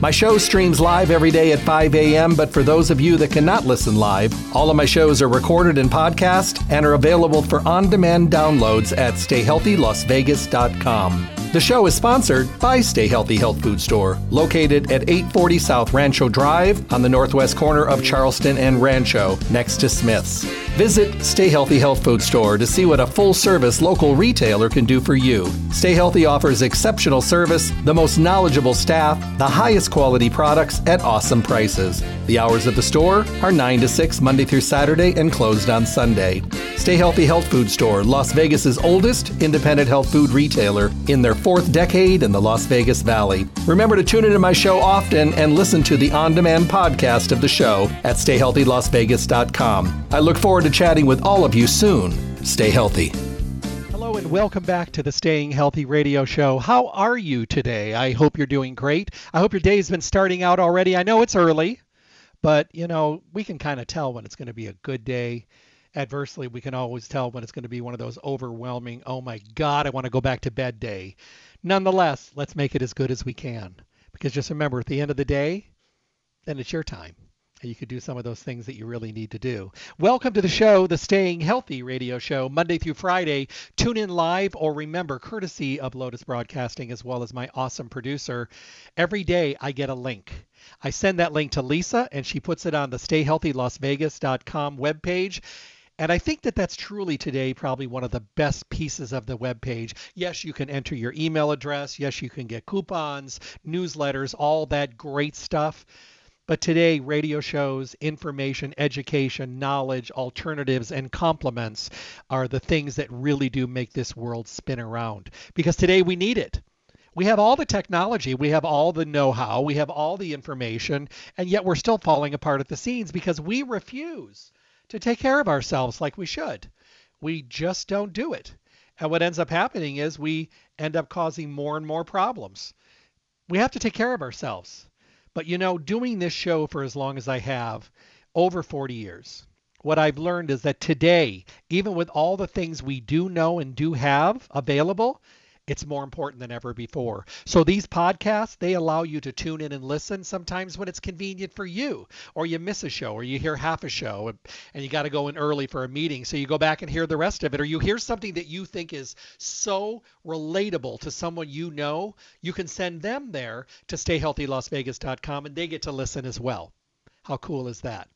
My show streams live every day at 5 a.m., but for those of you that cannot listen live, all of my shows are recorded in podcast and are available for on demand downloads at stayhealthylasvegas.com. The show is sponsored by Stay Healthy Health Food Store, located at 840 South Rancho Drive on the northwest corner of Charleston and Rancho, next to Smith's. Visit Stay Healthy Health Food Store to see what a full service local retailer can do for you. Stay Healthy offers exceptional service, the most knowledgeable staff, the highest quality products at awesome prices. The hours of the store are 9 to 6 Monday through Saturday and closed on Sunday. Stay Healthy Health Food Store, Las Vegas's oldest independent health food retailer in their fourth decade in the Las Vegas Valley. Remember to tune into my show often and listen to the on demand podcast of the show at stayhealthylasvegas.com. I look forward to chatting with all of you soon. Stay healthy. Hello and welcome back to the Staying Healthy Radio Show. How are you today? I hope you're doing great. I hope your day's been starting out already. I know it's early, but you know, we can kind of tell when it's going to be a good day. Adversely, we can always tell when it's going to be one of those overwhelming, oh my God, I want to go back to bed day. Nonetheless, let's make it as good as we can. Because just remember, at the end of the day, then it's your time. You could do some of those things that you really need to do. Welcome to the show, the Staying Healthy radio show, Monday through Friday. Tune in live or remember, courtesy of Lotus Broadcasting as well as my awesome producer. Every day I get a link. I send that link to Lisa and she puts it on the stayhealthylasvegas.com webpage. And I think that that's truly today probably one of the best pieces of the web page. Yes, you can enter your email address. Yes, you can get coupons, newsletters, all that great stuff. But today, radio shows, information, education, knowledge, alternatives, and complements are the things that really do make this world spin around. Because today we need it. We have all the technology, we have all the know how, we have all the information, and yet we're still falling apart at the seams because we refuse to take care of ourselves like we should. We just don't do it. And what ends up happening is we end up causing more and more problems. We have to take care of ourselves. But you know, doing this show for as long as I have, over 40 years, what I've learned is that today, even with all the things we do know and do have available, it's more important than ever before. So these podcasts, they allow you to tune in and listen sometimes when it's convenient for you, or you miss a show, or you hear half a show and, you got to go in early for a meeting. So you go back and hear the rest of it, or you hear something that you think is so relatable to someone you know, you can send them there to stayhealthylasvegas.com and they get to listen as well. How cool is that?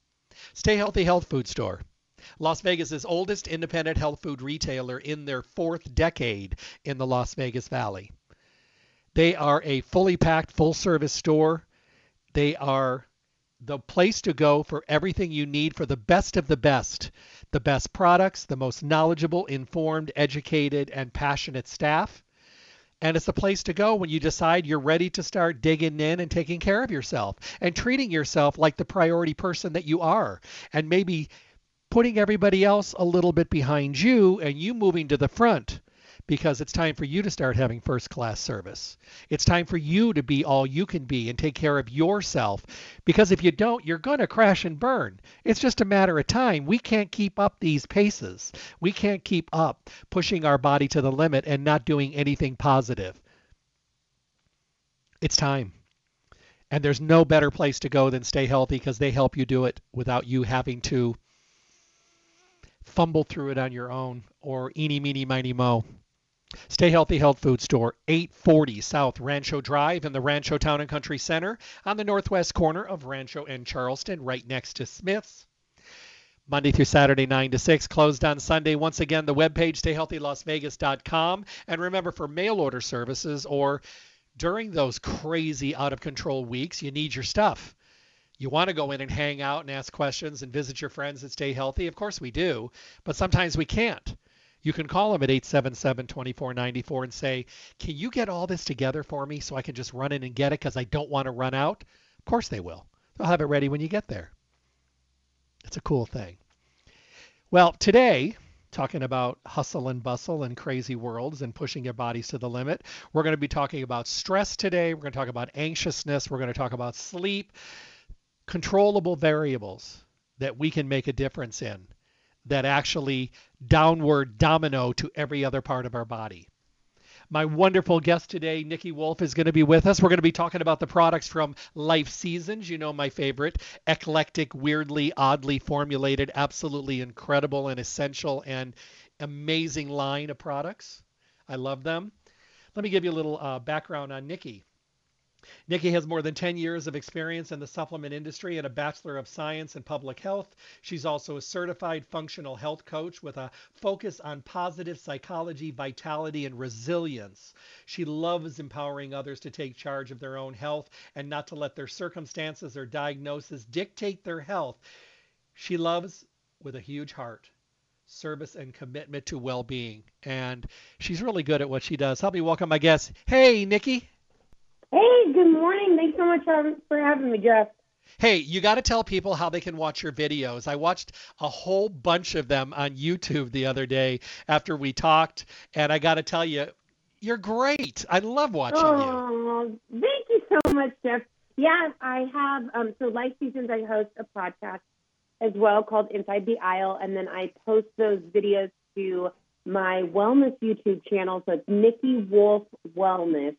Stay Healthy Health Food Store. Las Vegas's oldest independent health food retailer in their fourth decade in the Las Vegas Valley. They are a fully packed, full service store. They are the place to go for everything you need for the best of the best. The best products, the most knowledgeable, informed, educated, and passionate staff. And it's the place to go when you decide you're ready to start digging in and taking care of yourself and treating yourself like the priority person that you are. And maybe putting everybody else a little bit behind you and you moving to the front because it's time for you to start having first class service. It's time for you to be all you can be and take care of yourself because if you don't, you're going to crash and burn. It's just a matter of time. We can't keep up these paces. We can't keep up pushing our body to the limit and not doing anything positive. It's time. And there's no better place to go than stay healthy because they help you do it without you having to fumble through it on your own or eeny, meeny, miny, mo. Stay Healthy Health Food Store, 840 South Rancho Drive in the Rancho Town and Country Center on the northwest corner of Rancho and Charleston, right next to Smith's. Monday through Saturday, 9 to 6, closed on Sunday. Once again, the webpage, stayhealthylasvegas.com. And remember, for mail order services or during those crazy out of control weeks, you need your stuff. You want to go in and hang out and ask questions and visit your friends and stay healthy? Of course we do, but sometimes we can't. You can call them at 877 2494 and say, Can you get all this together for me so I can just run in and get it because I don't want to run out? Of course they will. They'll have it ready when you get there. It's a cool thing. Well, today, talking about hustle and bustle and crazy worlds and pushing your bodies to the limit, we're going to be talking about stress today. We're going to talk about anxiousness. We're going to talk about sleep, controllable variables that we can make a difference in that actually downward domino to every other part of our body. My wonderful guest today, Nikki Wolf, is going to be with us. We're going to be talking about the products from Life Seasons. You know my favorite, eclectic, weirdly, oddly formulated, absolutely incredible and essential and amazing line of products. I love them. Let me give you a little uh, background on Nikki. Nikki has more than 10 years of experience in the supplement industry and a Bachelor of Science in Public Health. She's also a certified functional health coach with a focus on positive psychology, vitality, and resilience. She loves empowering others to take charge of their own health and not to let their circumstances or diagnosis dictate their health. She loves with a huge heart service and commitment to well-being and she's really good at what she does help me welcome my guest hey nikki Hey, good morning. Thanks so much for having me, Jeff. Hey, you got to tell people how they can watch your videos. I watched a whole bunch of them on YouTube the other day after we talked, and I got to tell you, you're great. I love watching oh, you. Thank you so much, Jeff. Yeah, I have. Um, so, Life Seasons, I host a podcast as well called Inside the Aisle, and then I post those videos to my wellness YouTube channel. So it's Nikki Wolf Wellness.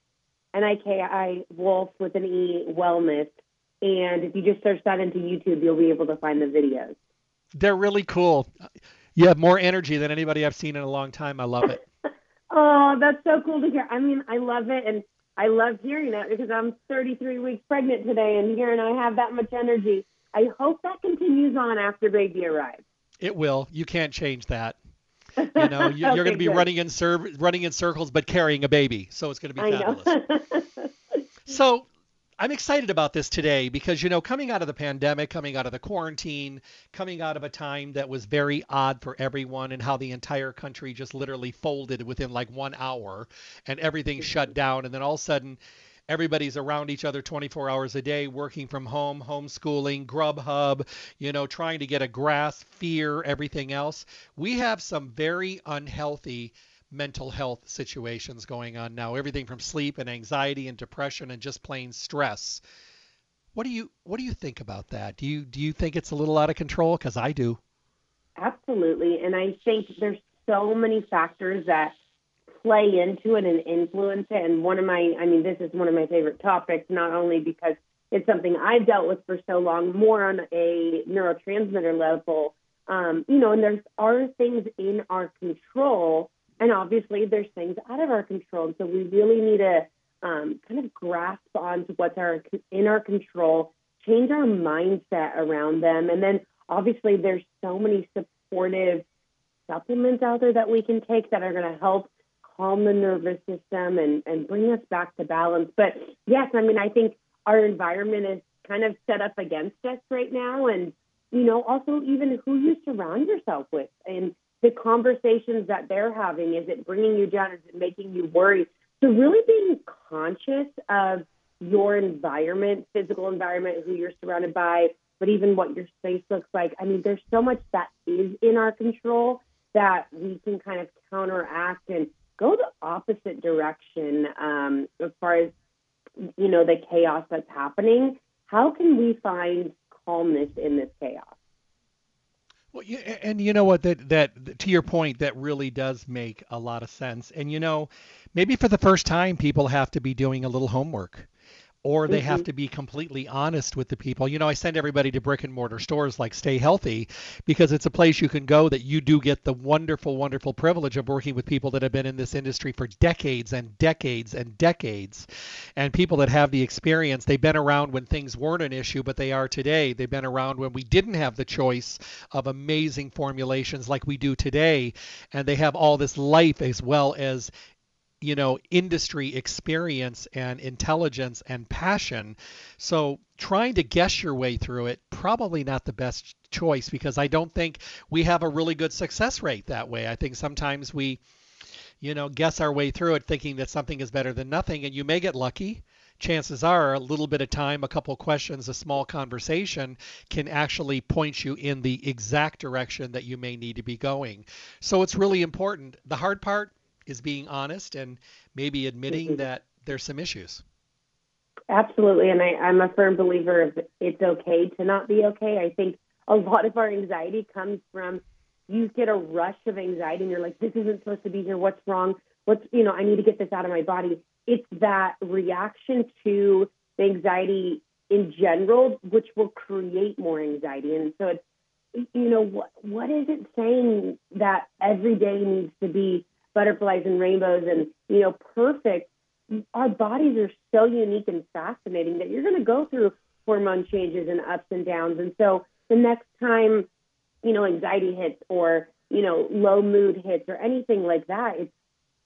N-I-K-I Wolf with an E Wellness. And if you just search that into YouTube, you'll be able to find the videos. They're really cool. You have more energy than anybody I've seen in a long time. I love it. oh, that's so cool to hear. I mean, I love it. And I love hearing it because I'm 33 weeks pregnant today and hearing I have that much energy. I hope that continues on after baby arrives. It will. You can't change that. You know, you, are going to be good. running in cir- running in circles, but carrying a baby, so it's going to be fabulous. so, I'm excited about this today because you know, coming out of the pandemic, coming out of the quarantine, coming out of a time that was very odd for everyone, and how the entire country just literally folded within like one hour, and everything shut down, and then all of a sudden everybody's around each other 24 hours a day, working from home, homeschooling, Grubhub, you know, trying to get a grasp, fear, everything else. We have some very unhealthy mental health situations going on now. Everything from sleep and anxiety and depression and just plain stress. What do you what do you think about that? Do you do you think it's a little out of control? Because I do. Absolutely, and I think there's so many factors that play into it and influence it. And one of my, I mean, this is one of my favorite topics, not only because it's something I've dealt with for so long, more on a neurotransmitter level. Um, you know, and there's are things in our control, and obviously there's things out of our control. And so we really need to um, kind of grasp onto what's our in our control, change our mindset around them, and then obviously there's so many supportive supplements out there that we can take that are going to help calm the nervous system and, and bring us back to balance. But yes, I mean, I think our environment is kind of set up against us right now. And, you know, also even who you surround yourself with and the conversations that they're having. Is it bringing you down? Is it making you worry? So, really being conscious of your environment, physical environment, who you're surrounded by, but even what your space looks like. I mean, there's so much that is in our control that we can kind of counteract and go the opposite direction um, as far as you know the chaos that's happening. How can we find calmness in this chaos? Well, and you know what? That that to your point, that really does make a lot of sense. And you know, maybe for the first time, people have to be doing a little homework or they mm-hmm. have to be completely honest with the people. You know, I send everybody to brick and mortar stores like Stay Healthy because it's a place you can go that you do get the wonderful, wonderful privilege of working with people that have been in this industry for decades and decades and decades. And people that have the experience, they've been around when things weren't an issue, but they are today. They've been around when we didn't have the choice of amazing formulations like we do today. And they have all this life as well as you know industry experience and intelligence and passion so trying to guess your way through it probably not the best choice because i don't think we have a really good success rate that way i think sometimes we you know guess our way through it thinking that something is better than nothing and you may get lucky chances are a little bit of time, a couple questions, a small conversation can actually point you in the exact direction that you may need to be going. So it's really important. The hard part is being honest and maybe admitting mm-hmm. that there's some issues. Absolutely. And I, I'm a firm believer of it's okay to not be okay. I think a lot of our anxiety comes from you get a rush of anxiety and you're like, this isn't supposed to be here. What's wrong? What's, you know, I need to get this out of my body. It's that reaction to the anxiety in general, which will create more anxiety. And so it's, you know, what, what is it saying that every day needs to be butterflies and rainbows and, you know, perfect? Our bodies are so unique and fascinating that you're going to go through hormone changes and ups and downs. And so the next time, you know, anxiety hits or, you know, low mood hits or anything like that, it's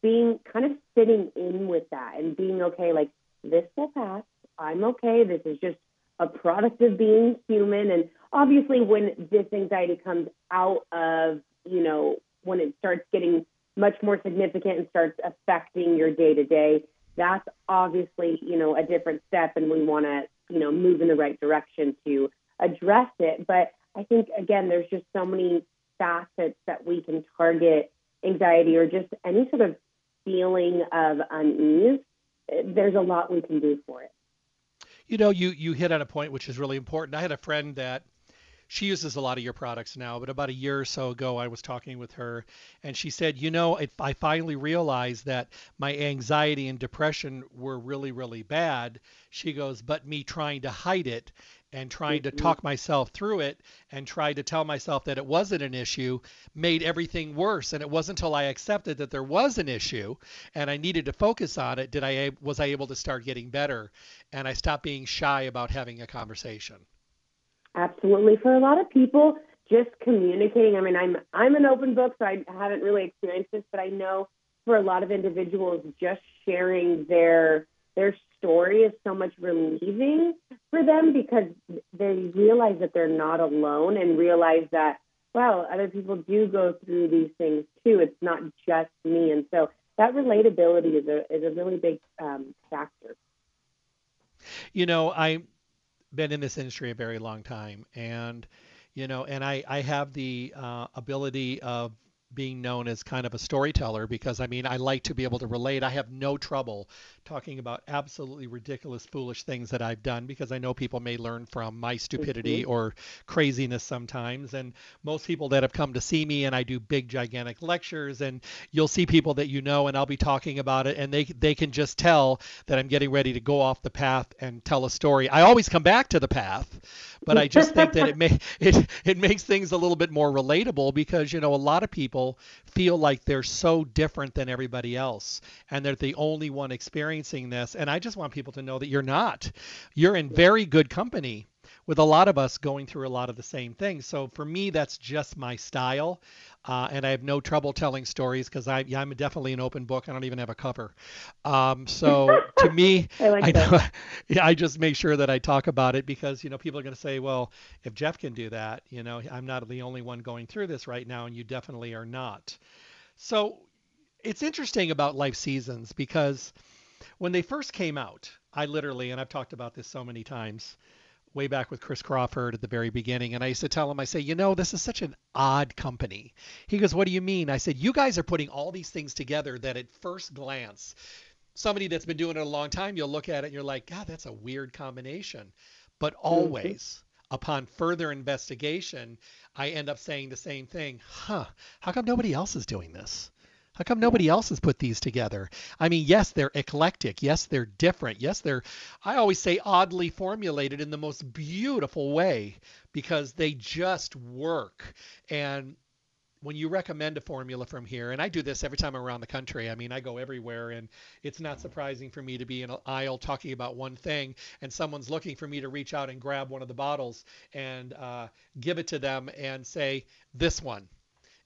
being kind of sitting in with that and being okay, like, this will pass. I'm okay. This is just a product of being human. And obviously, when this anxiety comes out of, you know, when it starts getting much more significant and starts affecting your day to day, that's obviously, you know, a different step. And we want to, you know, move in the right direction to address it. But I think, again, there's just so many facets that we can target anxiety or just any sort of feeling of unease. There's a lot we can do for it. You know, you, you hit on a point which is really important. I had a friend that she uses a lot of your products now, but about a year or so ago, I was talking with her, and she said, You know, I finally realized that my anxiety and depression were really, really bad. She goes, But me trying to hide it and trying to mm-hmm. talk myself through it and try to tell myself that it wasn't an issue made everything worse and it wasn't until I accepted that there was an issue and I needed to focus on it did I was I able to start getting better and I stopped being shy about having a conversation. Absolutely. For a lot of people just communicating I mean I'm I'm an open book so I haven't really experienced this but I know for a lot of individuals just sharing their their story is so much relieving for them because they realize that they're not alone and realize that wow other people do go through these things too. It's not just me. And so that relatability is a is a really big um, factor. You know i've been in this industry a very long time. And you know and i i have the uh, ability of being known as kind of a storyteller because I mean, I like to be able to relate. I have no trouble talking about absolutely ridiculous, foolish things that I've done because I know people may learn from my stupidity mm-hmm. or craziness sometimes. And most people that have come to see me and I do big, gigantic lectures, and you'll see people that you know, and I'll be talking about it, and they they can just tell that I'm getting ready to go off the path and tell a story. I always come back to the path, but I just think that it may it it makes things a little bit more relatable because you know a lot of people feel like they're so different than everybody else and they're the only one experiencing this. And I just want people to know that you're not. You're in very good company with a lot of us going through a lot of the same things. So for me, that's just my style. Uh, and I have no trouble telling stories because I, yeah, I'm definitely an open book. I don't even have a cover. Um, so to me, I, like I, know, yeah, I just make sure that I talk about it because you know people are going to say, well, if Jeff can do that, you know, I'm not the only one going through this right now, and you definitely are not. So it's interesting about life seasons because when they first came out, I literally, and I've talked about this so many times, way back with Chris Crawford at the very beginning. And I used to tell him, I say, you know, this is such an odd company. He goes, what do you mean? I said, you guys are putting all these things together that at first glance, somebody that's been doing it a long time, you'll look at it and you're like, God, that's a weird combination. But mm-hmm. always, mm-hmm. upon further investigation, I end up saying the same thing. Huh, how come nobody else is doing this? How come nobody else has put these together? I mean, yes, they're eclectic. Yes, they're different. Yes, they're, I always say, oddly formulated in the most beautiful way because they just work. And when you recommend a formula from here, and I do this every time I'm around the country, I mean, I go everywhere, and it's not surprising for me to be in an aisle talking about one thing, and someone's looking for me to reach out and grab one of the bottles and uh, give it to them and say, this one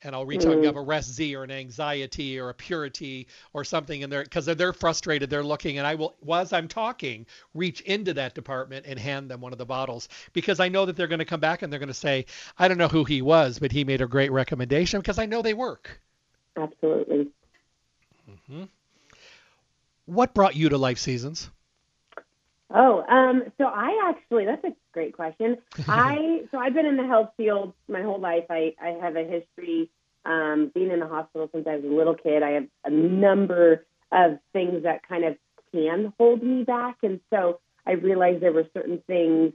and I'll reach out and have a rest Z or an anxiety or a purity or something in there because they're, they're frustrated. They're looking, and I will, as I'm talking, reach into that department and hand them one of the bottles because I know that they're going to come back and they're going to say, I don't know who he was, but he made a great recommendation because I know they work. Absolutely. Mm-hmm. What brought you to Life Seasons? Oh, um, so I actually that's a great question. I so I've been in the health field my whole life. I, I have a history um, being in the hospital since I was a little kid. I have a number of things that kind of can hold me back, and so I realized there were certain things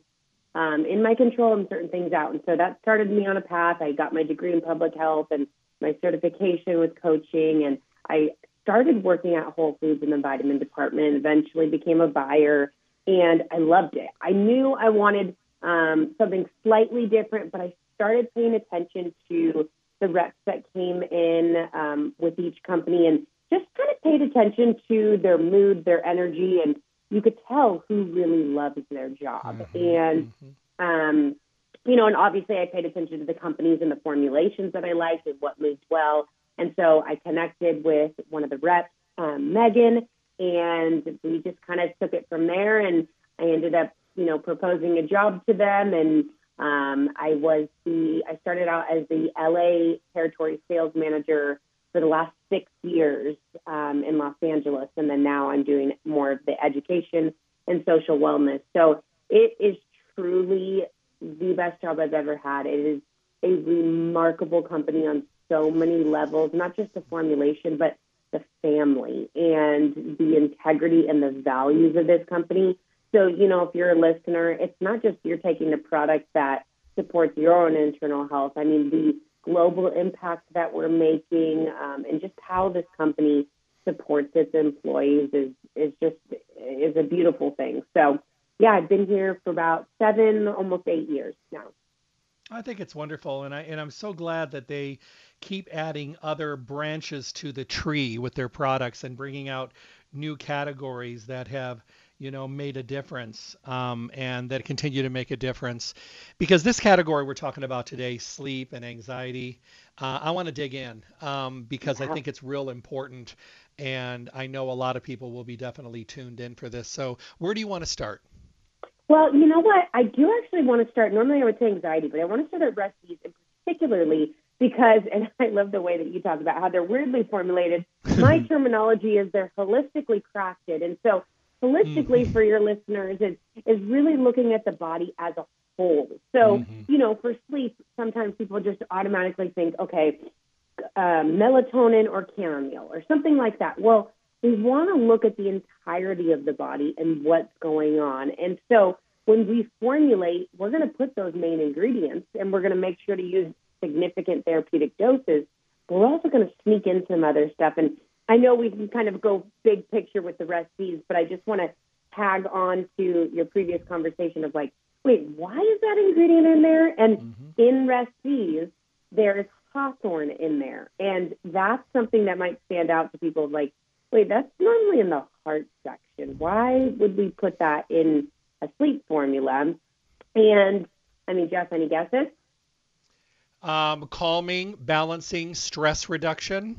um, in my control and certain things out, and so that started me on a path. I got my degree in public health and my certification with coaching, and I started working at Whole Foods in the vitamin department. Eventually, became a buyer and I loved it. I knew I wanted um, something slightly different, but I started paying attention to the reps that came in um, with each company and just kind of paid attention to their mood, their energy, and you could tell who really loves their job. Mm-hmm. And, mm-hmm. um, you know, and obviously I paid attention to the companies and the formulations that I liked and what moved well. And so I connected with one of the reps, um, Megan, and we just kind of took it from there. And I ended up, you know, proposing a job to them, and um, I was the I started out as the LA territory sales manager for the last six years um, in Los Angeles, and then now I'm doing more of the education and social wellness. So it is truly the best job I've ever had. It is a remarkable company on so many levels, not just the formulation, but the family and the integrity and the values of this company. So, you know, if you're a listener, it's not just you're taking the product that supports your own internal health. I mean, the global impact that we're making um, and just how this company supports its employees is, is just is a beautiful thing. So, yeah, I've been here for about seven, almost eight years now. I think it's wonderful, and I and I'm so glad that they keep adding other branches to the tree with their products and bringing out new categories that have you know made a difference um, and that continue to make a difference. Because this category we're talking about today sleep and anxiety uh, i want to dig in um, because yeah. i think it's real important and i know a lot of people will be definitely tuned in for this. So where do you want to start well, you know what? I do actually want to start. Normally, I would say anxiety, but I want to start at Rest Z's, and particularly because, and I love the way that you talk about how they're weirdly formulated. My terminology is they're holistically crafted, and so holistically mm-hmm. for your listeners is is really looking at the body as a whole. So, mm-hmm. you know, for sleep, sometimes people just automatically think, okay, uh, melatonin or chamomile or something like that. Well, we want to look at the entirety of the body and what's going on. And so when we formulate, we're going to put those main ingredients and we're going to make sure to use significant therapeutic doses. But we're also going to sneak in some other stuff. And I know we can kind of go big picture with the Rest Z's, but I just want to tag on to your previous conversation of like, wait, why is that ingredient in there? And mm-hmm. in Rest Z's, there's hawthorn in there. And that's something that might stand out to people like, wait, that's normally in the heart section. Why would we put that in a sleep formula? And I mean, Jeff, any guesses? Um, calming, balancing, stress reduction.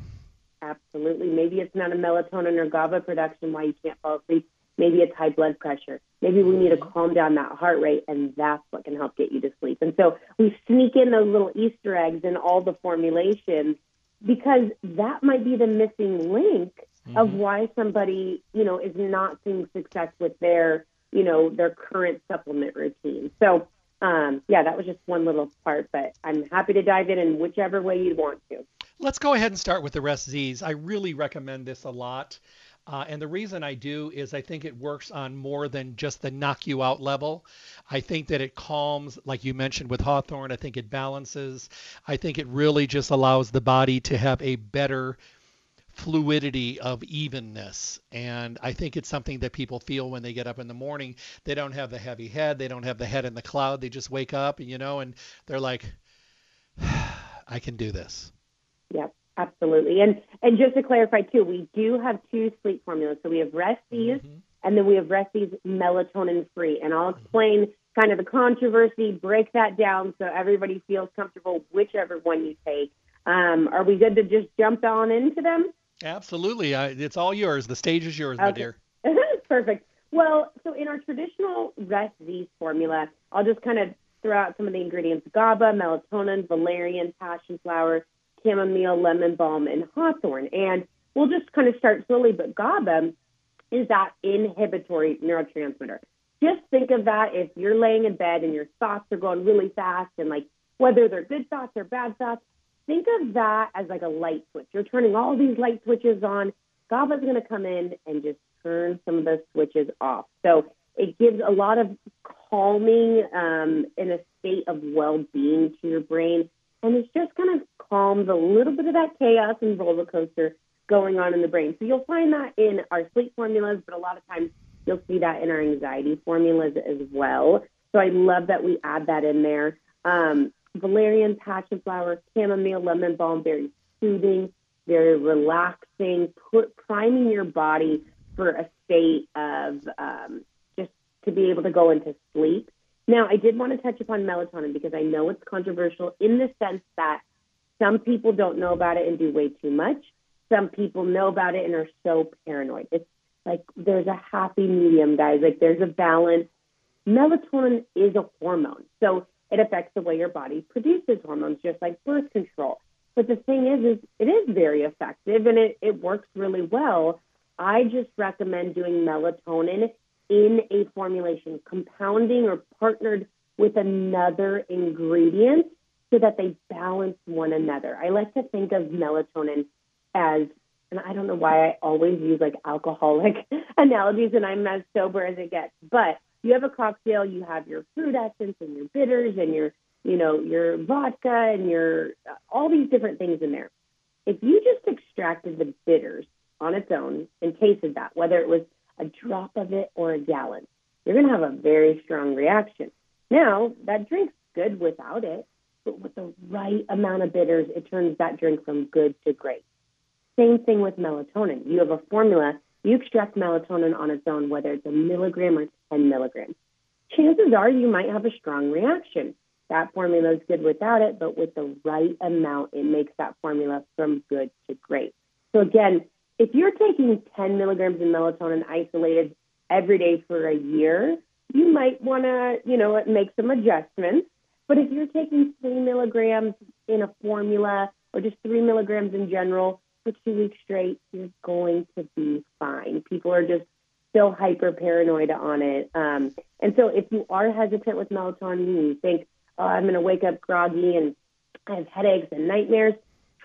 Absolutely. Maybe it's not a melatonin or GABA production why you can't fall asleep. Maybe it's high blood pressure. Maybe we need to calm down that heart rate, and that's what can help get you to sleep. And so we sneak in those little Easter eggs in all the formulations because that might be the missing link mm-hmm. of why somebody, you know, is not seeing success with their, you know, their current supplement routine. So, um, yeah, that was just one little part, but I'm happy to dive in in whichever way you want to. Let's go ahead and start with the Rest Z's. I really recommend this a lot. Uh, and the reason I do is I think it works on more than just the knock you out level. I think that it calms, like you mentioned with hawthorn, I think it balances. I think it really just allows the body to have a better fluidity of evenness. And I think it's something that people feel when they get up in the morning. They don't have the heavy head, they don't have the head in the cloud. They just wake up, you know, and they're like, I can do this. Yep, absolutely. And and just to clarify too, we do have two sleep formulas. So we have Rest Z's mm-hmm. and then we have Rest Z's melatonin free. And I'll explain mm-hmm. kind of the controversy, break that down so everybody feels comfortable whichever one you take. Um, are we good to just jump on into them? Absolutely. I, it's all yours. The stage is yours, okay. my dear. Perfect. Well, so in our traditional Rest Z formula, I'll just kind of throw out some of the ingredients GABA, melatonin, valerian, passion flower, chamomile, lemon balm, and hawthorn. And we'll just kind of start slowly, but GABA is that inhibitory neurotransmitter. just think of that if you're laying in bed and your thoughts are going really fast and like whether they're good thoughts or bad thoughts, think of that as like a light switch. You're turning all these light switches on. GABA's going to come in and just turn some of those switches off. So it gives a lot of calming um, in a state of well-being to your brain, and it's just kind of calms a little bit of that chaos and roller coaster going on in the brain. So you'll find that in our sleep formulas, but a lot of times you'll see that in our anxiety formulas as well. So I love that we add that in there. Um, valerian, passion flower, chamomile, lemon balm, very soothing, very relaxing, put, priming your body for a state of um, just to be able to go into sleep. Now, I did want to touch upon melatonin because I know it's controversial in the sense that some people don't know about it and do way too much. Some people know about it and are so paranoid. It's like there's a happy medium, guys. Like there's a balance. Melatonin is a hormone. So it affects the way your body produces hormones, just like birth control. But the thing is, is it is very effective and it, it works really well. I just recommend doing melatonin in a formulation, compounding or partnered with another ingredient so that they balance one another. I like to think of melatonin as, and I don't know why I always use like alcoholic analogies and I'm as sober as it gets, but you have a cocktail, you have your fruit essence and your bitters and your, you know, your vodka and your uh, all these different things in there. If you just extracted the bitters on its own and tasted that, whether it was a drop of it or a gallon, you're going to have a very strong reaction. Now, that drink's good without it, but with the right amount of bitters, it turns that drink from good to great. Same thing with melatonin. You have a formula you extract melatonin on its own, whether it's a milligram or 10 milligrams. Chances are you might have a strong reaction. That formula is good without it, but with the right amount, it makes that formula from good to great. So again, if you're taking 10 milligrams of melatonin isolated every day for a year, you might want to, you know, make some adjustments. But if you're taking three milligrams in a formula or just three milligrams in general, for two weeks straight, you're going to be fine. People are just still hyper paranoid on it. Um, and so if you are hesitant with melatonin, and you think, oh, I'm going to wake up groggy and I have headaches and nightmares,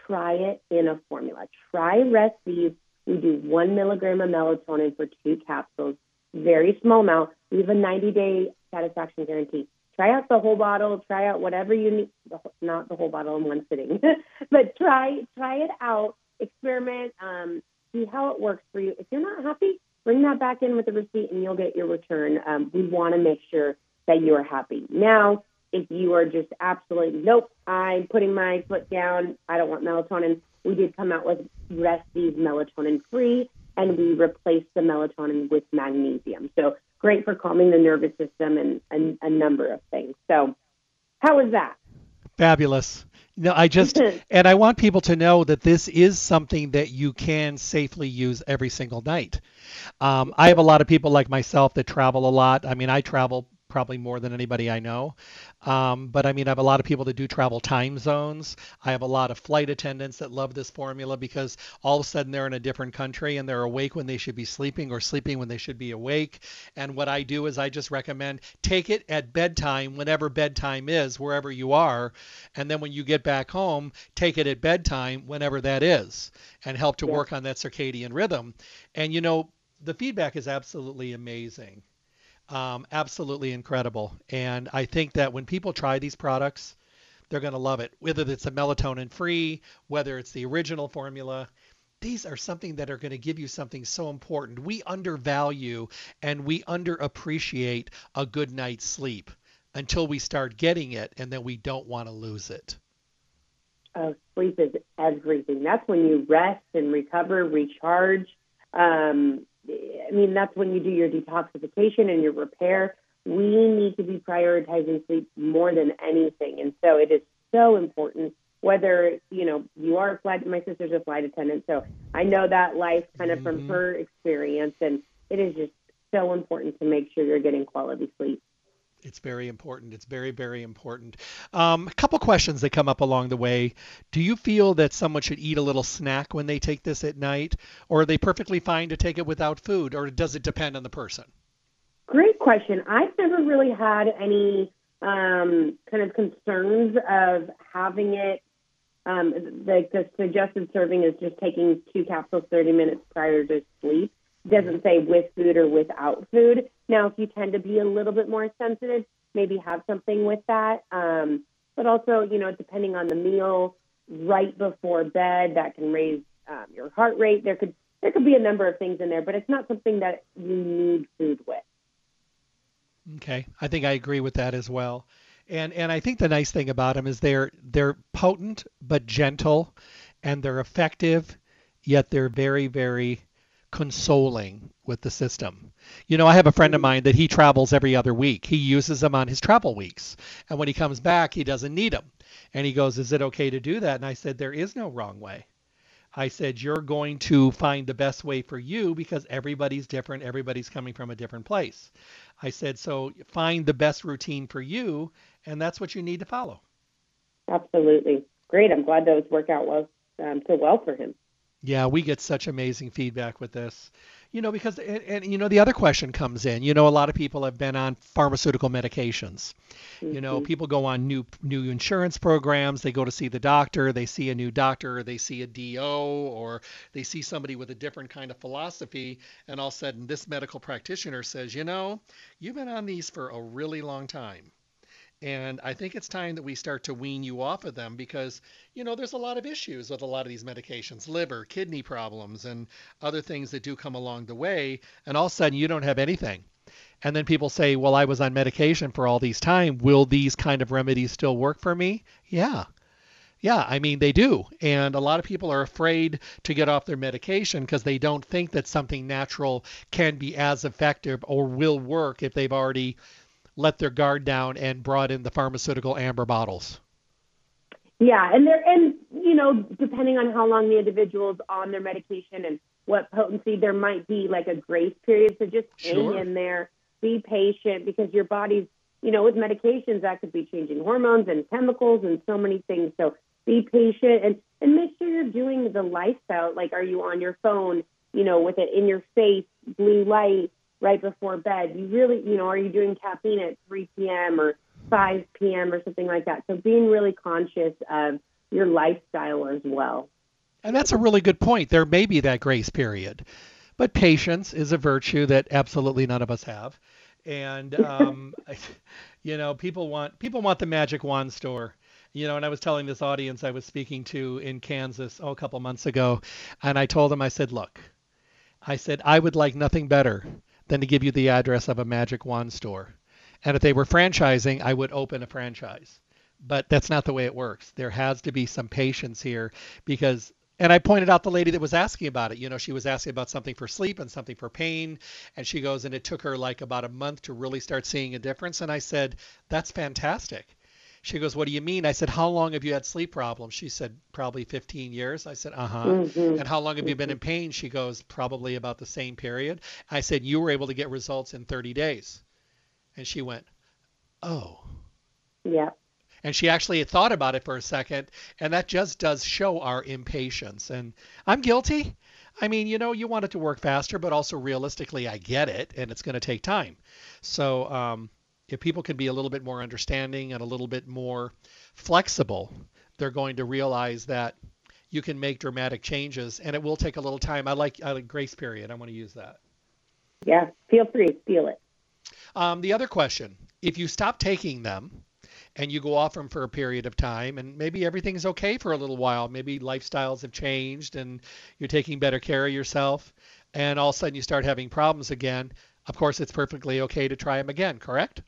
try it in a formula. Try These. We do one milligram of melatonin for two capsules, very small amount. We have a 90 day satisfaction guarantee. Try out the whole bottle. Try out whatever you need. Not the whole bottle in one sitting, but try try it out experiment, um, see how it works for you. If you're not happy, bring that back in with the receipt and you'll get your return. Um, we want to make sure that you're happy. Now, if you are just absolutely, nope, I'm putting my foot down, I don't want melatonin, we did come out with Rest Z melatonin free and we replaced the melatonin with magnesium. So great for calming the nervous system and, and a number of things. So, how was that? Fabulous. No, I just and I want people to know that this is something that you can safely use every single night. Um, I have a lot of people like myself that travel a lot. I mean, I travel probably more than anybody I know. Um, but I mean, I have a lot of people that do travel time zones. I have a lot of flight attendants that love this formula because all of a sudden they're in a different country and they're awake when they should be sleeping or sleeping when they should be awake. And what I do is I just recommend take it at bedtime, whenever bedtime is, wherever you are. And then when you get back home, take it at bedtime, whenever that is, and help to yeah. work on that circadian rhythm. And you know, the feedback is absolutely amazing um, absolutely incredible. And I think that when people try these products, they're going to love it. Whether it's a melatonin free, whether it's the original formula, these are something that are going to give you something so important. We undervalue and we underappreciate a good night's sleep until we start getting it, and then we don't want to lose it. Oh, sleep is everything. That's when you rest and recover, recharge. Um, I mean, that's when you do your detoxification and your repair. We need to be prioritizing sleep more than anything. And so it is so important whether, you know, you are a flight, my sister's a flight attendant. So I know that life kind of mm-hmm. from her experience. And it is just so important to make sure you're getting quality sleep. It's very important. It's very, very important. Um, a couple questions that come up along the way. Do you feel that someone should eat a little snack when they take this at night, or are they perfectly fine to take it without food, or does it depend on the person? Great question. I've never really had any um, kind of concerns of having it. Um, the, the suggested serving is just taking two capsules 30 minutes prior to sleep. Doesn't say with food or without food. Now, if you tend to be a little bit more sensitive, maybe have something with that. Um, but also, you know, depending on the meal, right before bed, that can raise um, your heart rate. There could there could be a number of things in there, but it's not something that you need food with. Okay, I think I agree with that as well. And and I think the nice thing about them is they're they're potent but gentle, and they're effective, yet they're very very consoling with the system. You know, I have a friend of mine that he travels every other week. He uses them on his travel weeks. And when he comes back, he doesn't need them. And he goes, Is it okay to do that? And I said, There is no wrong way. I said, You're going to find the best way for you because everybody's different. Everybody's coming from a different place. I said, So find the best routine for you. And that's what you need to follow. Absolutely. Great. I'm glad those work out well, um, so well for him. Yeah, we get such amazing feedback with this. You know, because and, and, you know the other question comes in. You know, a lot of people have been on pharmaceutical medications. Mm-hmm. You know, mm-hmm. people go on new new insurance programs. They go to see the doctor. They see a new doctor. Or they see a DO, or they see somebody with a different kind of philosophy. And all of a sudden, this medical practitioner says, "You know, you've been on these for a really long time." And I think it's time that we start to wean you off of them because, you know, there's a lot of issues with a lot of these medications liver, kidney problems, and other things that do come along the way. And all of a sudden, you don't have anything. And then people say, well, I was on medication for all these time. Will these kind of remedies still work for me? Yeah. Yeah, I mean, they do. And a lot of people are afraid to get off their medication because they don't think that something natural can be as effective or will work if they've already let their guard down and brought in the pharmaceutical amber bottles. Yeah, and there and you know, depending on how long the individual's on their medication and what potency, there might be like a grace period. So just sure. in there, be patient because your body's, you know, with medications that could be changing hormones and chemicals and so many things. So be patient and and make sure you're doing the lifestyle. Like, are you on your phone? You know, with it in your face, blue light right before bed. You really, you know, are you doing caffeine at 3 p.m. or 5 p.m. or something like that? So being really conscious of your lifestyle as well. And that's a really good point. There may be that grace period, but patience is a virtue that absolutely none of us have. And um, you know, people want people want the magic wand store. You know, and I was telling this audience I was speaking to in Kansas oh, a couple months ago, and I told them I said, look, I said I would like nothing better than to give you the address of a Magic Wand store. And if they were franchising, I would open a franchise. But that's not the way it works. There has to be some patience here because and I pointed out the lady that was asking about it. You know, she was asking about something for sleep and something for pain. And she goes, and it took her like about a month to really start seeing a difference. And I said, that's fantastic. She goes, What do you mean? I said, How long have you had sleep problems? She said, Probably 15 years. I said, Uh huh. Mm-hmm. And how long have you been in pain? She goes, Probably about the same period. I said, You were able to get results in 30 days. And she went, Oh. Yeah. And she actually had thought about it for a second. And that just does show our impatience. And I'm guilty. I mean, you know, you want it to work faster, but also realistically, I get it, and it's going to take time. So, um, if people can be a little bit more understanding and a little bit more flexible, they're going to realize that you can make dramatic changes and it will take a little time. I like, I like grace period. I want to use that. Yeah, feel free, feel it. Um, the other question if you stop taking them and you go off them for a period of time and maybe everything's okay for a little while, maybe lifestyles have changed and you're taking better care of yourself, and all of a sudden you start having problems again, of course, it's perfectly okay to try them again, correct?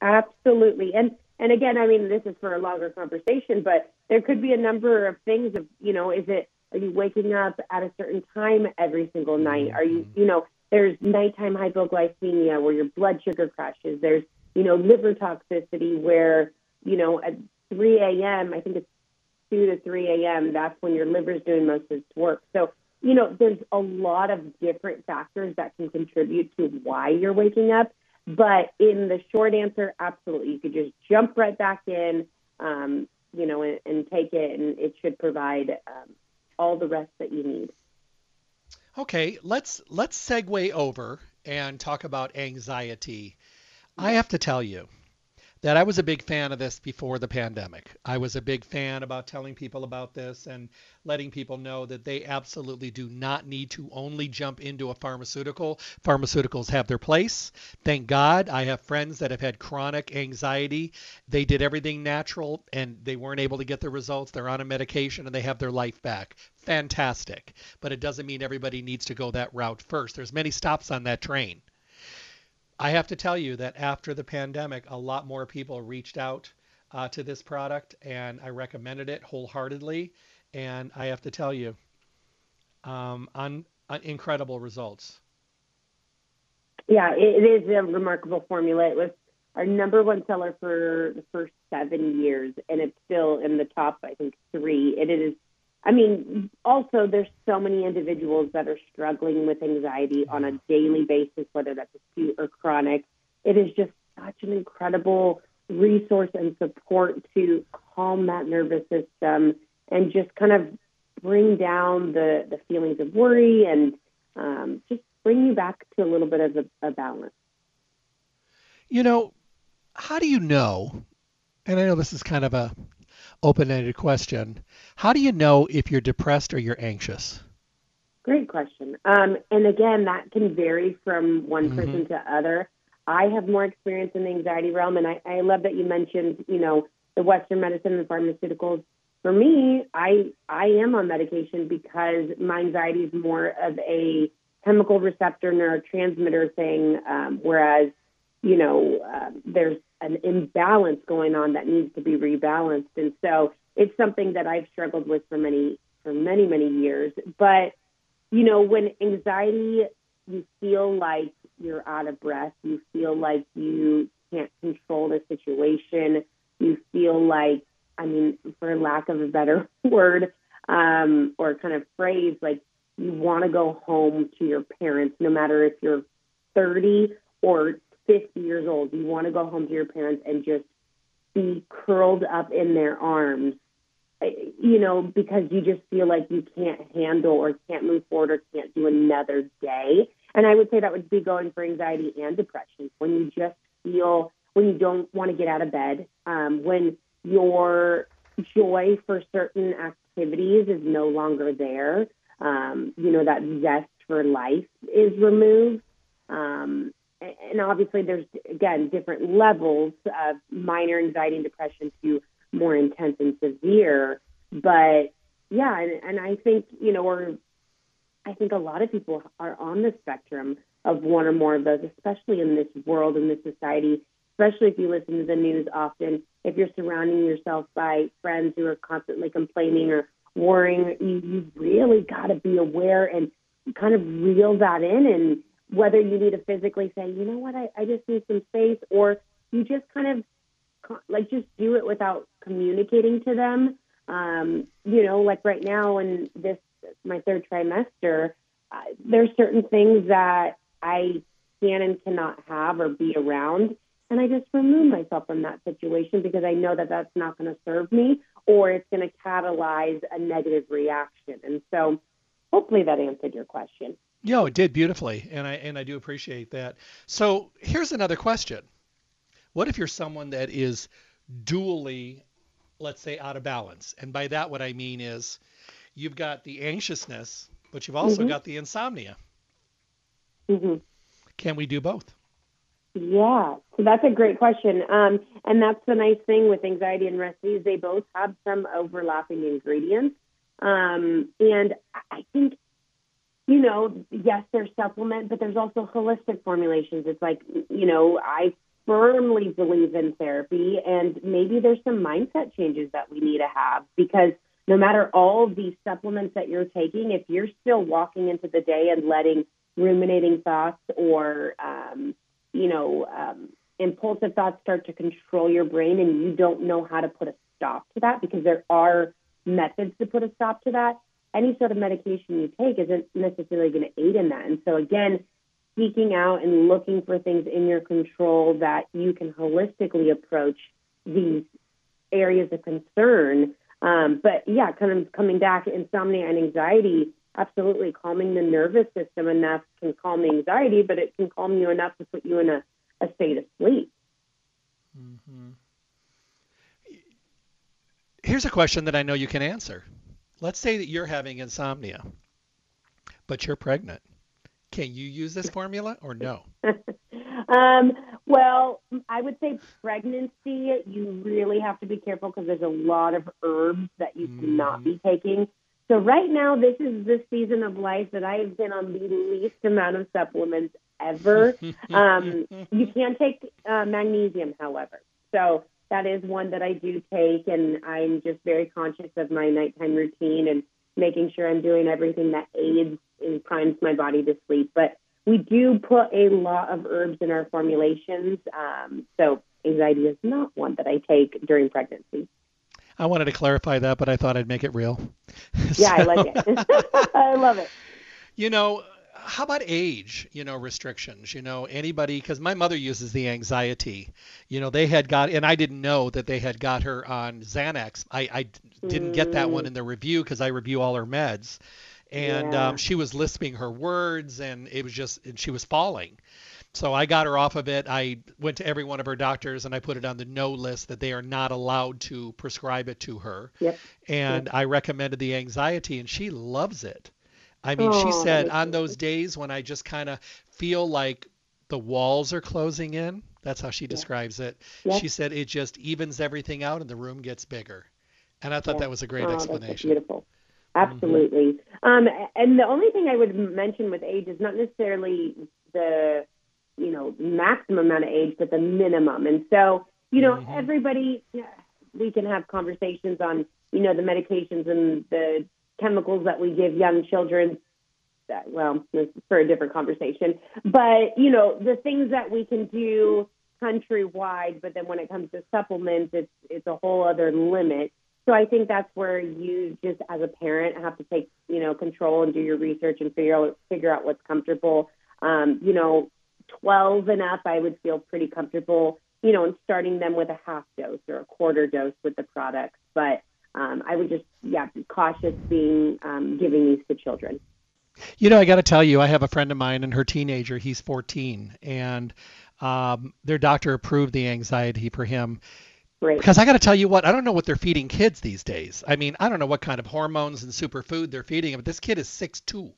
Absolutely. And and again, I mean, this is for a longer conversation, but there could be a number of things of, you know, is it are you waking up at a certain time every single night? Are you, you know, there's nighttime hypoglycemia where your blood sugar crashes. There's, you know, liver toxicity where, you know, at 3 a.m., I think it's 2 to 3 a.m., that's when your liver's doing most of its work. So, you know, there's a lot of different factors that can contribute to why you're waking up. But in the short answer, absolutely. You could just jump right back in, um, you know, and, and, take it, and it should provide um, all the rest that you need. Okay, let's let's segue over and talk about anxiety. I have to tell you that I was a big fan of this before the pandemic. I was a big fan about telling people about this and letting people know that they absolutely do not need to only jump into a pharmaceutical. Pharmaceuticals have their place. Thank God I have friends that have had chronic anxiety. They did everything natural and they weren't able to get the results. They're on a medication and they have their life back. Fantastic. But it doesn't mean everybody needs to go that route first. There's many stops on that train. I have to tell you that after the pandemic, a lot more people reached out uh, to this product, and I recommended it wholeheartedly. And I have to tell you, um, on, on incredible results. Yeah, it, it is a remarkable formula. It was our number one seller for the first seven years, and it's still in the top, I think, three. It is I mean, also there's so many individuals that are struggling with anxiety on a daily basis, whether that's acute or chronic. It is just such an incredible resource and support to calm that nervous system and just kind of bring down the, the feelings of worry and um, just bring you back to a little bit of a, a balance. You know, how do you know? And I know this is kind of a open-ended question. How do you know if you're depressed or you're anxious? Great question. Um, and again, that can vary from one mm-hmm. person to other. I have more experience in the anxiety realm, and I, I love that you mentioned, you know, the Western medicine and pharmaceuticals. For me, I I am on medication because my anxiety is more of a chemical receptor neurotransmitter thing, um, whereas you know, uh, there's an imbalance going on that needs to be rebalanced. And so it's something that I've struggled with for many, for many, many years. But, you know, when anxiety, you feel like you're out of breath, you feel like you can't control the situation, you feel like, I mean, for lack of a better word, um, or kind of phrase, like you want to go home to your parents, no matter if you're 30 or 50 years old, you want to go home to your parents and just be curled up in their arms, you know, because you just feel like you can't handle or can't move forward or can't do another day. And I would say that would be going for anxiety and depression when you just feel, when you don't want to get out of bed, um, when your joy for certain activities is no longer there. Um, you know, that zest for life is removed. Um, and obviously there's again different levels of minor anxiety and depression to more intense and severe. But yeah and, and i think you know or i think a lot of people are on the spectrum of one or more of those especially in this world in this society especially if you listen to the news often. If you're surrounding yourself by friends who are constantly complaining or worrying you, you really got to be aware and kind of reel that in and whether you need to physically say, you know what, I, I just need some space, or you just kind of like just do it without communicating to them. Um, you know, like right now in this my third trimester, uh, there's certain things that I can and cannot have or be around, and I just remove myself from that situation because I know that that's not going to serve me or it's going to catalyze a negative reaction. And so, hopefully, that answered your question. Yeah, it did beautifully, and I and I do appreciate that. So here's another question: What if you're someone that is dually, let's say, out of balance? And by that, what I mean is, you've got the anxiousness, but you've also mm-hmm. got the insomnia. Mm-hmm. Can we do both? Yeah, so that's a great question. Um, and that's the nice thing with anxiety and rest is they both have some overlapping ingredients. Um, and I think you know, yes, there's supplement, but there's also holistic formulations. It's like, you know, I firmly believe in therapy, and maybe there's some mindset changes that we need to have because no matter all these supplements that you're taking, if you're still walking into the day and letting ruminating thoughts or, um, you know, um, impulsive thoughts start to control your brain and you don't know how to put a stop to that because there are methods to put a stop to that, any sort of medication you take isn't necessarily going to aid in that. And so, again, seeking out and looking for things in your control that you can holistically approach these areas of concern. Um, but yeah, kind of coming back, insomnia and anxiety. absolutely calming the nervous system enough can calm the anxiety, but it can calm you enough to put you in a, a state of sleep. Mm-hmm. Here's a question that I know you can answer. Let's say that you're having insomnia, but you're pregnant. Can you use this formula or no? um, well, I would say pregnancy, you really have to be careful because there's a lot of herbs that you mm. cannot be taking. So right now, this is the season of life that I have been on the least amount of supplements ever. um, you can take uh, magnesium, however. So that is one that I do take, and I'm just very conscious of my nighttime routine and making sure I'm doing everything that aids and primes my body to sleep. But we do put a lot of herbs in our formulations, um, so anxiety is not one that I take during pregnancy. I wanted to clarify that, but I thought I'd make it real. Yeah, so, I like it. I love it. You know, how about age you know restrictions you know anybody because my mother uses the anxiety you know they had got and i didn't know that they had got her on xanax i, I didn't get that one mm. in the review because i review all her meds and yeah. um, she was lisping her words and it was just and she was falling so i got her off of it i went to every one of her doctors and i put it on the no list that they are not allowed to prescribe it to her yep. and yep. i recommended the anxiety and she loves it I mean, oh, she said on those days when I just kind of feel like the walls are closing in, that's how she yeah. describes it. Yeah. She said it just evens everything out and the room gets bigger. And I thought yeah. that was a great oh, explanation. beautiful. Absolutely. Mm-hmm. Um, and the only thing I would mention with age is not necessarily the, you know, maximum amount of age, but the minimum. And so, you know, mm-hmm. everybody, we can have conversations on, you know, the medications and the chemicals that we give young children that, well, for a different conversation. But, you know, the things that we can do countrywide, but then when it comes to supplements, it's it's a whole other limit. So I think that's where you just as a parent have to take, you know, control and do your research and figure out figure out what's comfortable. Um, you know, 12 and up, I would feel pretty comfortable, you know, in starting them with a half dose or a quarter dose with the products. But um, I would just, yeah, be cautious being um, giving these to children. You know, I got to tell you, I have a friend of mine and her teenager, he's 14, and um, their doctor approved the anxiety for him. Right. Because I got to tell you what, I don't know what they're feeding kids these days. I mean, I don't know what kind of hormones and superfood they're feeding him, but this kid is 6'2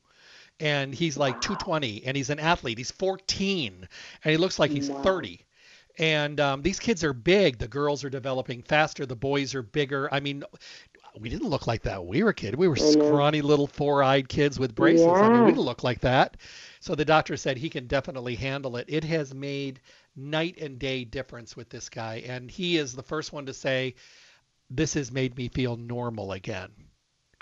and he's like wow. 220 and he's an athlete. He's 14 and he looks like he's wow. 30 and um, these kids are big. The girls are developing faster. The boys are bigger. I mean, we didn't look like that when we were kids. We were scrawny little four-eyed kids with braces. Yeah. I mean, we didn't look like that. So the doctor said he can definitely handle it. It has made night and day difference with this guy, and he is the first one to say, "This has made me feel normal again."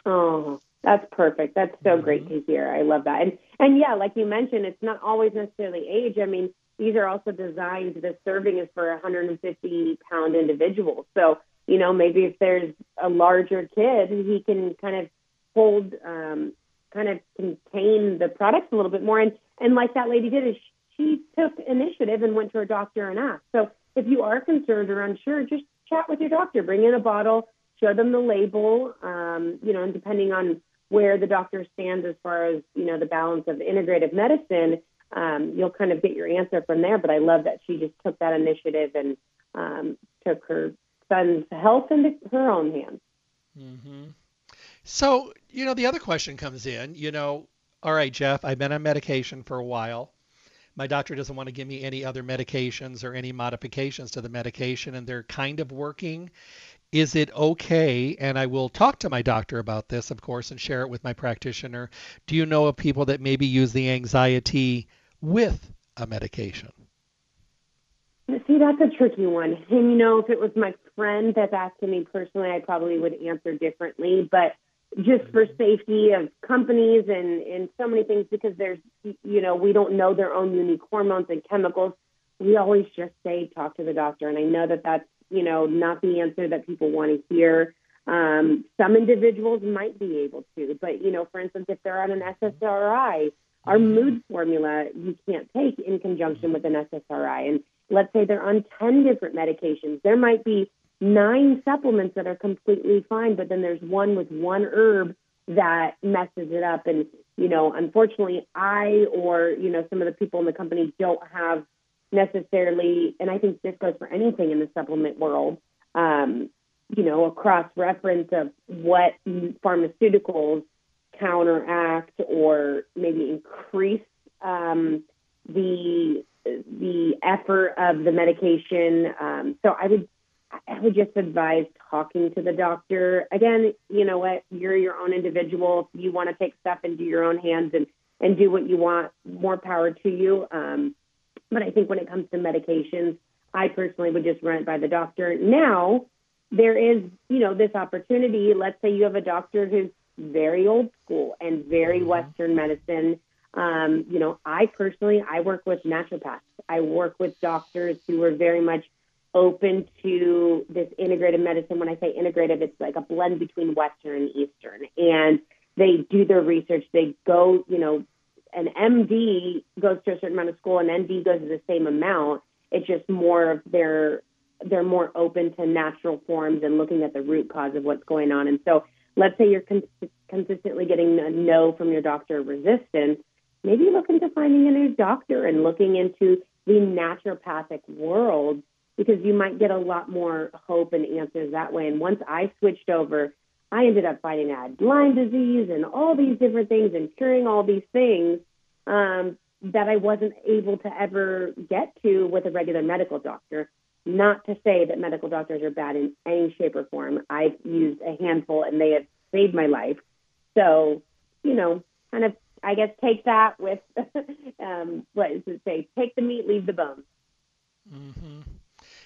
Oh, that's perfect. That's so mm-hmm. great to hear. I love that. And and yeah, like you mentioned, it's not always necessarily age. I mean, these are also designed, the serving is for 150 pound individuals. So, you know, maybe if there's a larger kid, he can kind of hold, um, kind of contain the products a little bit more. And, and like that lady did, is she took initiative and went to her doctor and asked. So if you are concerned or unsure, just chat with your doctor, bring in a bottle, show them the label, um, you know, and depending on where the doctor stands as far as, you know, the balance of integrative medicine, um, you'll kind of get your answer from there. But I love that she just took that initiative and um, took her son's health into her own hands. Mm-hmm. So, you know, the other question comes in, you know, all right, Jeff, I've been on medication for a while. My doctor doesn't want to give me any other medications or any modifications to the medication, and they're kind of working. Is it okay? And I will talk to my doctor about this, of course, and share it with my practitioner. Do you know of people that maybe use the anxiety with a medication? See, that's a tricky one. And you know, if it was my friend that's asking me personally, I probably would answer differently. But just for safety of companies and, and so many things, because there's, you know, we don't know their own unique hormones and chemicals, we always just say talk to the doctor. And I know that that's, you know, not the answer that people want to hear. Um, some individuals might be able to, but, you know, for instance, if they're on an SSRI, our mood formula you can't take in conjunction with an SSRI. And let's say they're on 10 different medications. There might be nine supplements that are completely fine, but then there's one with one herb that messes it up. And, you know, unfortunately, I or, you know, some of the people in the company don't have necessarily, and I think this goes for anything in the supplement world, um, you know, a cross reference of what pharmaceuticals counteract or maybe increase um, the the effort of the medication. Um, so I would I would just advise talking to the doctor. Again, you know what? You're your own individual. You want to take stuff into your own hands and and do what you want, more power to you. Um, but I think when it comes to medications, I personally would just run it by the doctor. Now, there is, you know, this opportunity. Let's say you have a doctor who's very old school and very mm-hmm. Western medicine. Um, you know, I personally, I work with naturopaths. I work with doctors who are very much open to this integrated medicine. When I say integrative, it's like a blend between Western and Eastern. And they do their research. They go, you know, an MD goes to a certain amount of school, and ND goes to the same amount. It's just more of their they're more open to natural forms and looking at the root cause of what's going on. And so, let's say you're cons- consistently getting a no from your doctor resistance, maybe look into finding a new doctor and looking into the naturopathic world because you might get a lot more hope and answers that way. And once I switched over, I ended up finding I had Lyme disease and all these different things and curing all these things um, that I wasn't able to ever get to with a regular medical doctor. Not to say that medical doctors are bad in any shape or form. I've used a handful and they have saved my life. So, you know, kind of, I guess, take that with, um, what does it say? Take the meat, leave the bones. Mm-hmm.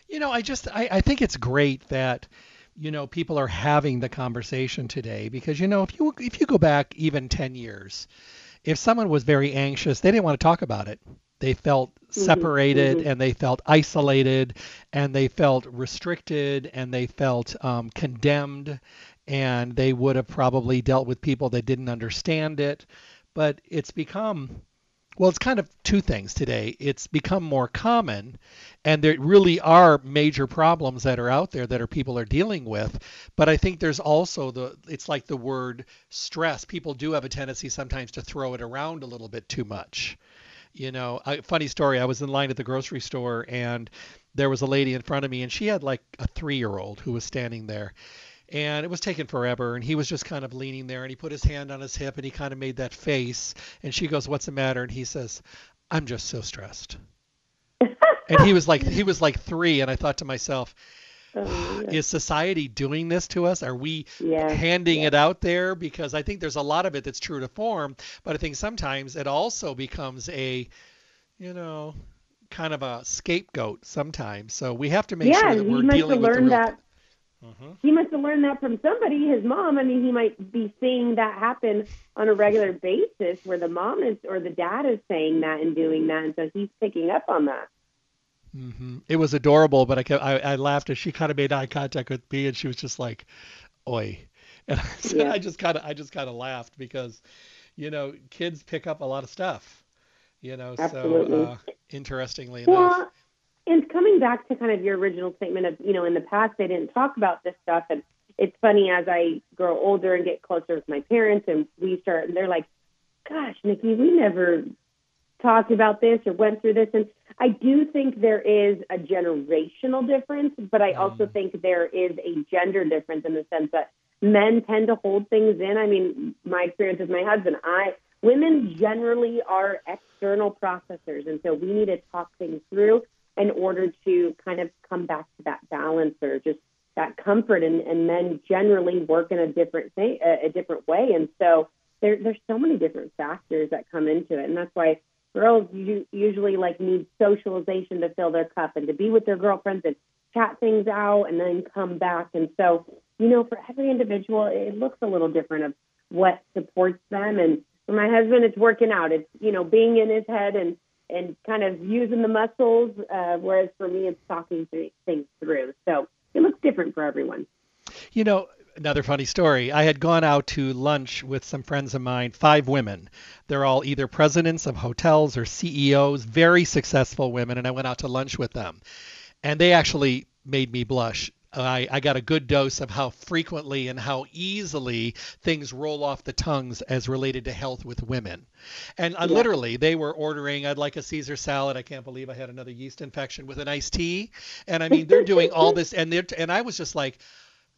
You know, I just, I, I think it's great that, you know, people are having the conversation today because, you know, if you, if you go back even 10 years, if someone was very anxious, they didn't want to talk about it. They felt mm-hmm. separated mm-hmm. and they felt isolated and they felt restricted and they felt um, condemned and they would have probably dealt with people that didn't understand it. But it's become well, it's kind of two things today. It's become more common, and there really are major problems that are out there that are people are dealing with. But I think there's also the it's like the word stress. People do have a tendency sometimes to throw it around a little bit too much. You know, a funny story. I was in line at the grocery store, and there was a lady in front of me, and she had like a three-year-old who was standing there, and it was taking forever and he was just kind of leaning there and he put his hand on his hip and he kind of made that face and she goes what's the matter and he says i'm just so stressed and he was like he was like three and i thought to myself oh, yeah. is society doing this to us are we yeah. handing yeah. it out there because i think there's a lot of it that's true to form but i think sometimes it also becomes a you know kind of a scapegoat sometimes so we have to make sure that we're dealing with the real that Mm-hmm. He must have learned that from somebody, his mom. I mean, he might be seeing that happen on a regular basis where the mom is or the dad is saying that and doing that. And so he's picking up on that. Mm-hmm. It was adorable, but I, kept, I, I laughed as she kind of made eye contact with me and she was just like, oi. And I, yeah. I just kind of, I just kind of laughed because, you know, kids pick up a lot of stuff, you know, Absolutely. so uh, interestingly well, enough and coming back to kind of your original statement of, you know, in the past they didn't talk about this stuff. And it's funny as I grow older and get closer with my parents and we start, and they're like, gosh, Nikki, we never talked about this or went through this. And I do think there is a generational difference, but I also mm. think there is a gender difference in the sense that men tend to hold things in. I mean, my experience with my husband, I, women generally are external processors. And so we need to talk things through in order to kind of come back to that balance or just that comfort. And, and men generally work in a different thing, a, a different way. And so there, there's so many different factors that come into it. And that's why girls usually like need socialization to fill their cup and to be with their girlfriends and chat things out and then come back. And so, you know, for every individual, it looks a little different of what supports them. And for my husband, it's working out. It's, you know, being in his head and and kind of using the muscles, uh, whereas for me, it's talking things through. So it looks different for everyone. You know, another funny story. I had gone out to lunch with some friends of mine, five women. They're all either presidents of hotels or CEOs, very successful women, and I went out to lunch with them. And they actually made me blush. I, I got a good dose of how frequently and how easily things roll off the tongues as related to health with women. And uh, yeah. literally, they were ordering, I'd like a Caesar salad. I can't believe I had another yeast infection with an iced tea. And I mean, they're doing all this, and they're, and I was just like,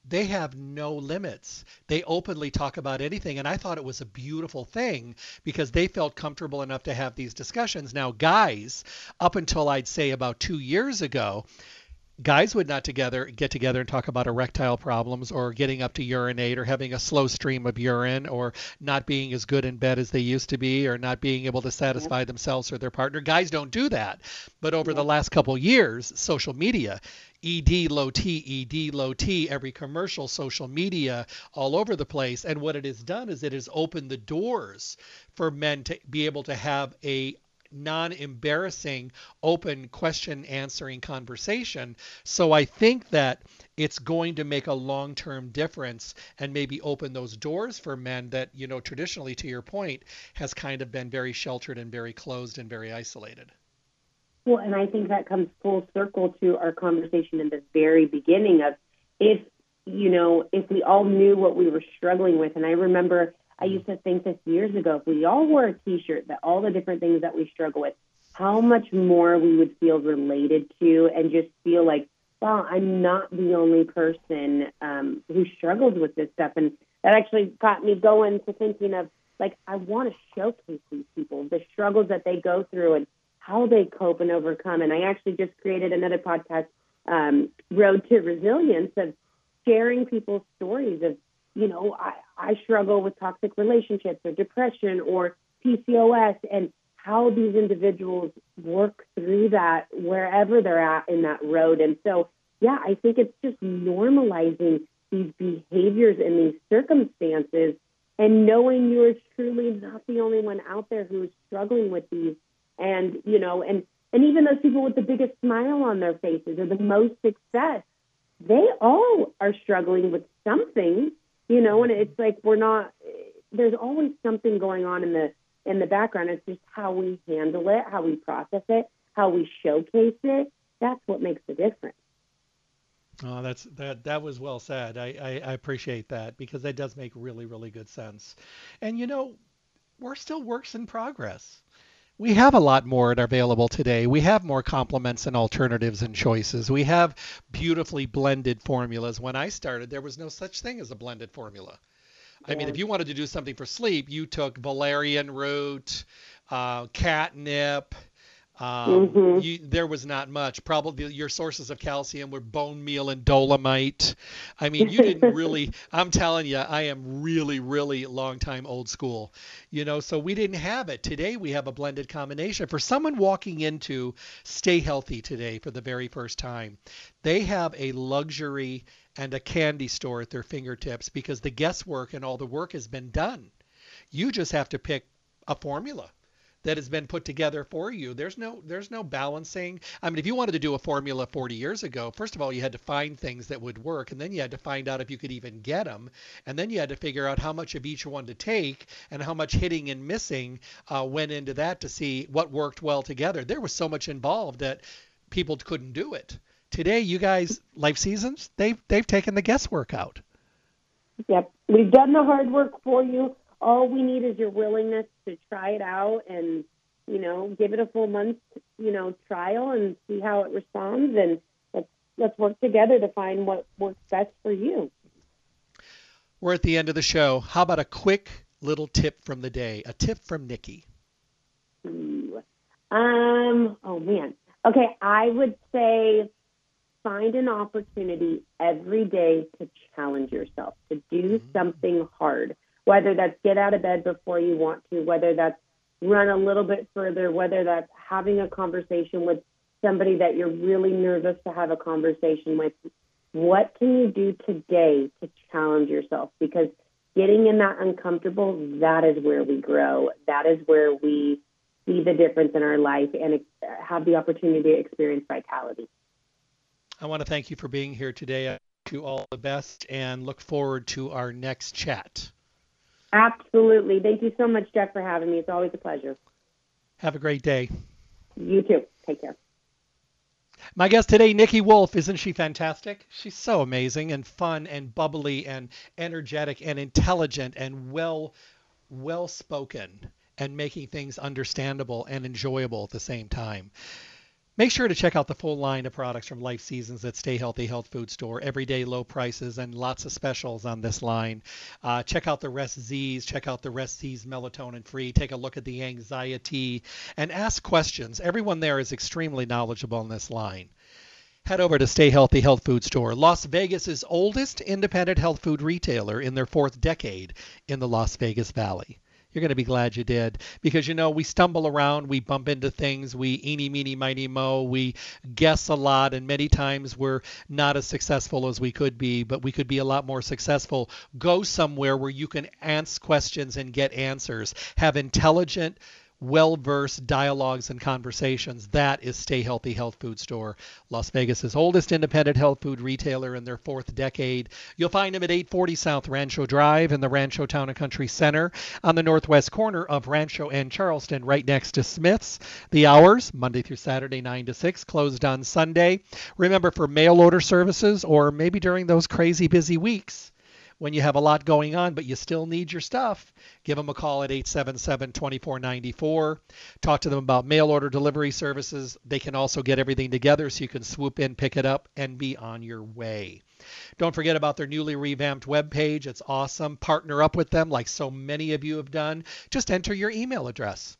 they have no limits. They openly talk about anything. And I thought it was a beautiful thing because they felt comfortable enough to have these discussions. Now, guys, up until I'd say about two years ago, guys would not together get together and talk about erectile problems or getting up to urinate or having a slow stream of urine or not being as good in bed as they used to be or not being able to satisfy yep. themselves or their partner. Guys don't do that. But over yep. the last couple years, social media, ED low T, ED low T, every commercial, social media, all over the place. And what it has done is it has opened the doors for men to be able to have a non embarrassing, open question answering conversation. So I think that it's going to make a long term difference and maybe open those doors for men that, you know, traditionally, to your point, has kind of been very sheltered and very closed and very isolated. Well, and I think that comes full circle to our conversation in the very beginning of if, you know, if we all knew what we were struggling with. And I remember I used to think this years ago. If we all wore a T-shirt that all the different things that we struggle with, how much more we would feel related to, and just feel like, wow, I'm not the only person um, who struggles with this stuff. And that actually got me going to thinking of like I want to showcase these people, the struggles that they go through, and how they cope and overcome. And I actually just created another podcast, um, Road to Resilience, of sharing people's stories of you know, I, I struggle with toxic relationships or depression or PCOS and how these individuals work through that wherever they're at in that road. And so, yeah, I think it's just normalizing these behaviors and these circumstances and knowing you're truly not the only one out there who is struggling with these. And, you know, and, and even those people with the biggest smile on their faces or the most success, they all are struggling with something you know, and it's like we're not. There's always something going on in the in the background. It's just how we handle it, how we process it, how we showcase it. That's what makes the difference. Oh, that's that. That was well said. I, I, I appreciate that because that does make really really good sense. And you know, we're still works in progress we have a lot more available today. We have more complements and alternatives and choices. We have beautifully blended formulas. When I started, there was no such thing as a blended formula. I mean, if you wanted to do something for sleep, you took valerian root, uh, catnip, um, mm-hmm. you, there was not much. Probably your sources of calcium were bone meal and dolomite. I mean, you didn't really. I'm telling you, I am really, really long time old school. You know, so we didn't have it. Today we have a blended combination. For someone walking into Stay Healthy today for the very first time, they have a luxury and a candy store at their fingertips because the guesswork and all the work has been done. You just have to pick a formula that has been put together for you. There's no there's no balancing. I mean, if you wanted to do a formula 40 years ago, first of all, you had to find things that would work, and then you had to find out if you could even get them, and then you had to figure out how much of each one to take and how much hitting and missing uh, went into that to see what worked well together. There was so much involved that people couldn't do it. Today, you guys, Life Seasons, they've they've taken the guesswork out. Yep, we've done the hard work for you all we need is your willingness to try it out and you know give it a full month you know trial and see how it responds. And let's let's work together to find what works best for you. We're at the end of the show. How about a quick little tip from the day? A tip from nikki. Ooh. um oh man. Okay i would say find an opportunity every day to challenge yourself to do mm-hmm. something hard whether that's get out of bed before you want to, whether that's run a little bit further, whether that's having a conversation with somebody that you're really nervous to have a conversation with. What can you do today to challenge yourself? Because getting in that uncomfortable, that is where we grow. That is where we see the difference in our life and have the opportunity to experience vitality. I want to thank you for being here today. I wish you all the best and look forward to our next chat. Absolutely. Thank you so much, Jeff, for having me. It's always a pleasure. Have a great day. You too. Take care. My guest today, Nikki Wolf, isn't she fantastic? She's so amazing and fun and bubbly and energetic and intelligent and well well spoken and making things understandable and enjoyable at the same time. Make sure to check out the full line of products from Life Seasons at Stay Healthy Health Food Store. Everyday low prices and lots of specials on this line. Uh, check out the Rest Z's. Check out the Rest Z's melatonin free. Take a look at the anxiety and ask questions. Everyone there is extremely knowledgeable on this line. Head over to Stay Healthy Health Food Store, Las Vegas's oldest independent health food retailer in their fourth decade in the Las Vegas Valley you're going to be glad you did because you know we stumble around, we bump into things, we eeny meeny miny mo, we guess a lot, and many times we're not as successful as we could be, but we could be a lot more successful. Go somewhere where you can ask questions and get answers. Have intelligent well versed dialogues and conversations. That is Stay Healthy Health Food Store, Las Vegas's oldest independent health food retailer in their fourth decade. You'll find them at 840 South Rancho Drive in the Rancho Town and Country Center on the northwest corner of Rancho and Charleston, right next to Smith's. The hours, Monday through Saturday, 9 to 6, closed on Sunday. Remember, for mail order services or maybe during those crazy busy weeks, when you have a lot going on, but you still need your stuff, give them a call at 877 2494. Talk to them about mail order delivery services. They can also get everything together so you can swoop in, pick it up, and be on your way. Don't forget about their newly revamped webpage. It's awesome. Partner up with them like so many of you have done. Just enter your email address.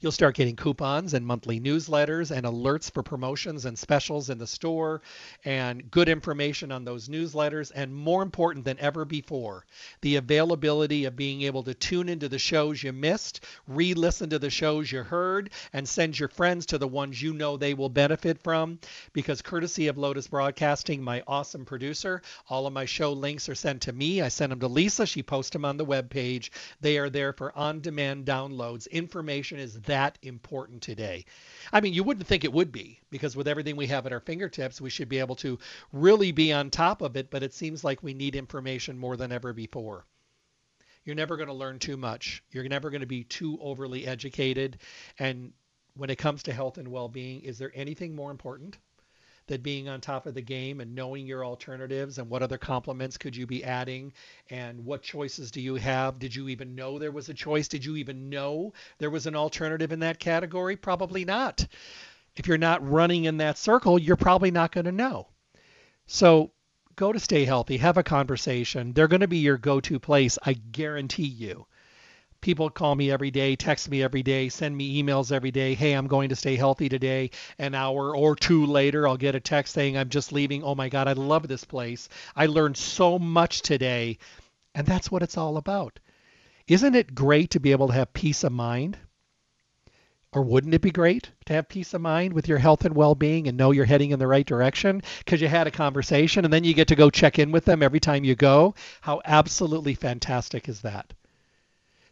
You'll start getting coupons and monthly newsletters and alerts for promotions and specials in the store and good information on those newsletters. And more important than ever before, the availability of being able to tune into the shows you missed, re listen to the shows you heard, and send your friends to the ones you know they will benefit from. Because, courtesy of Lotus Broadcasting, my awesome producer, all of my show links are sent to me. I send them to Lisa. She posts them on the web page. They are there for on demand downloads. Information is that important today. I mean, you wouldn't think it would be because with everything we have at our fingertips, we should be able to really be on top of it, but it seems like we need information more than ever before. You're never going to learn too much. You're never going to be too overly educated. And when it comes to health and well being, is there anything more important? That being on top of the game and knowing your alternatives and what other complements could you be adding and what choices do you have? Did you even know there was a choice? Did you even know there was an alternative in that category? Probably not. If you're not running in that circle, you're probably not going to know. So go to Stay Healthy, have a conversation. They're going to be your go to place, I guarantee you people call me every day, text me every day, send me emails every day. Hey, I'm going to stay healthy today. An hour or two later, I'll get a text saying I'm just leaving. Oh my God, I love this place. I learned so much today. And that's what it's all about. Isn't it great to be able to have peace of mind? Or wouldn't it be great to have peace of mind with your health and well being and know you're heading in the right direction because you had a conversation and then you get to go check in with them every time you go? How absolutely fantastic is that?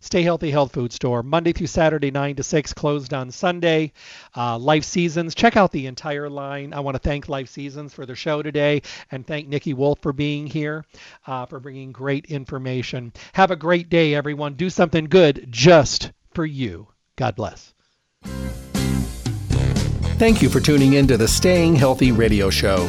Stay Healthy Health Food Store, Monday through Saturday, 9 to 6, closed on Sunday. Uh, Life Seasons, check out the entire line. I want to thank Life Seasons for the show today and thank Nikki Wolf for being here, uh, for bringing great information. Have a great day, everyone. Do something good just for you. God bless. Thank you for tuning in to the Staying Healthy Radio Show.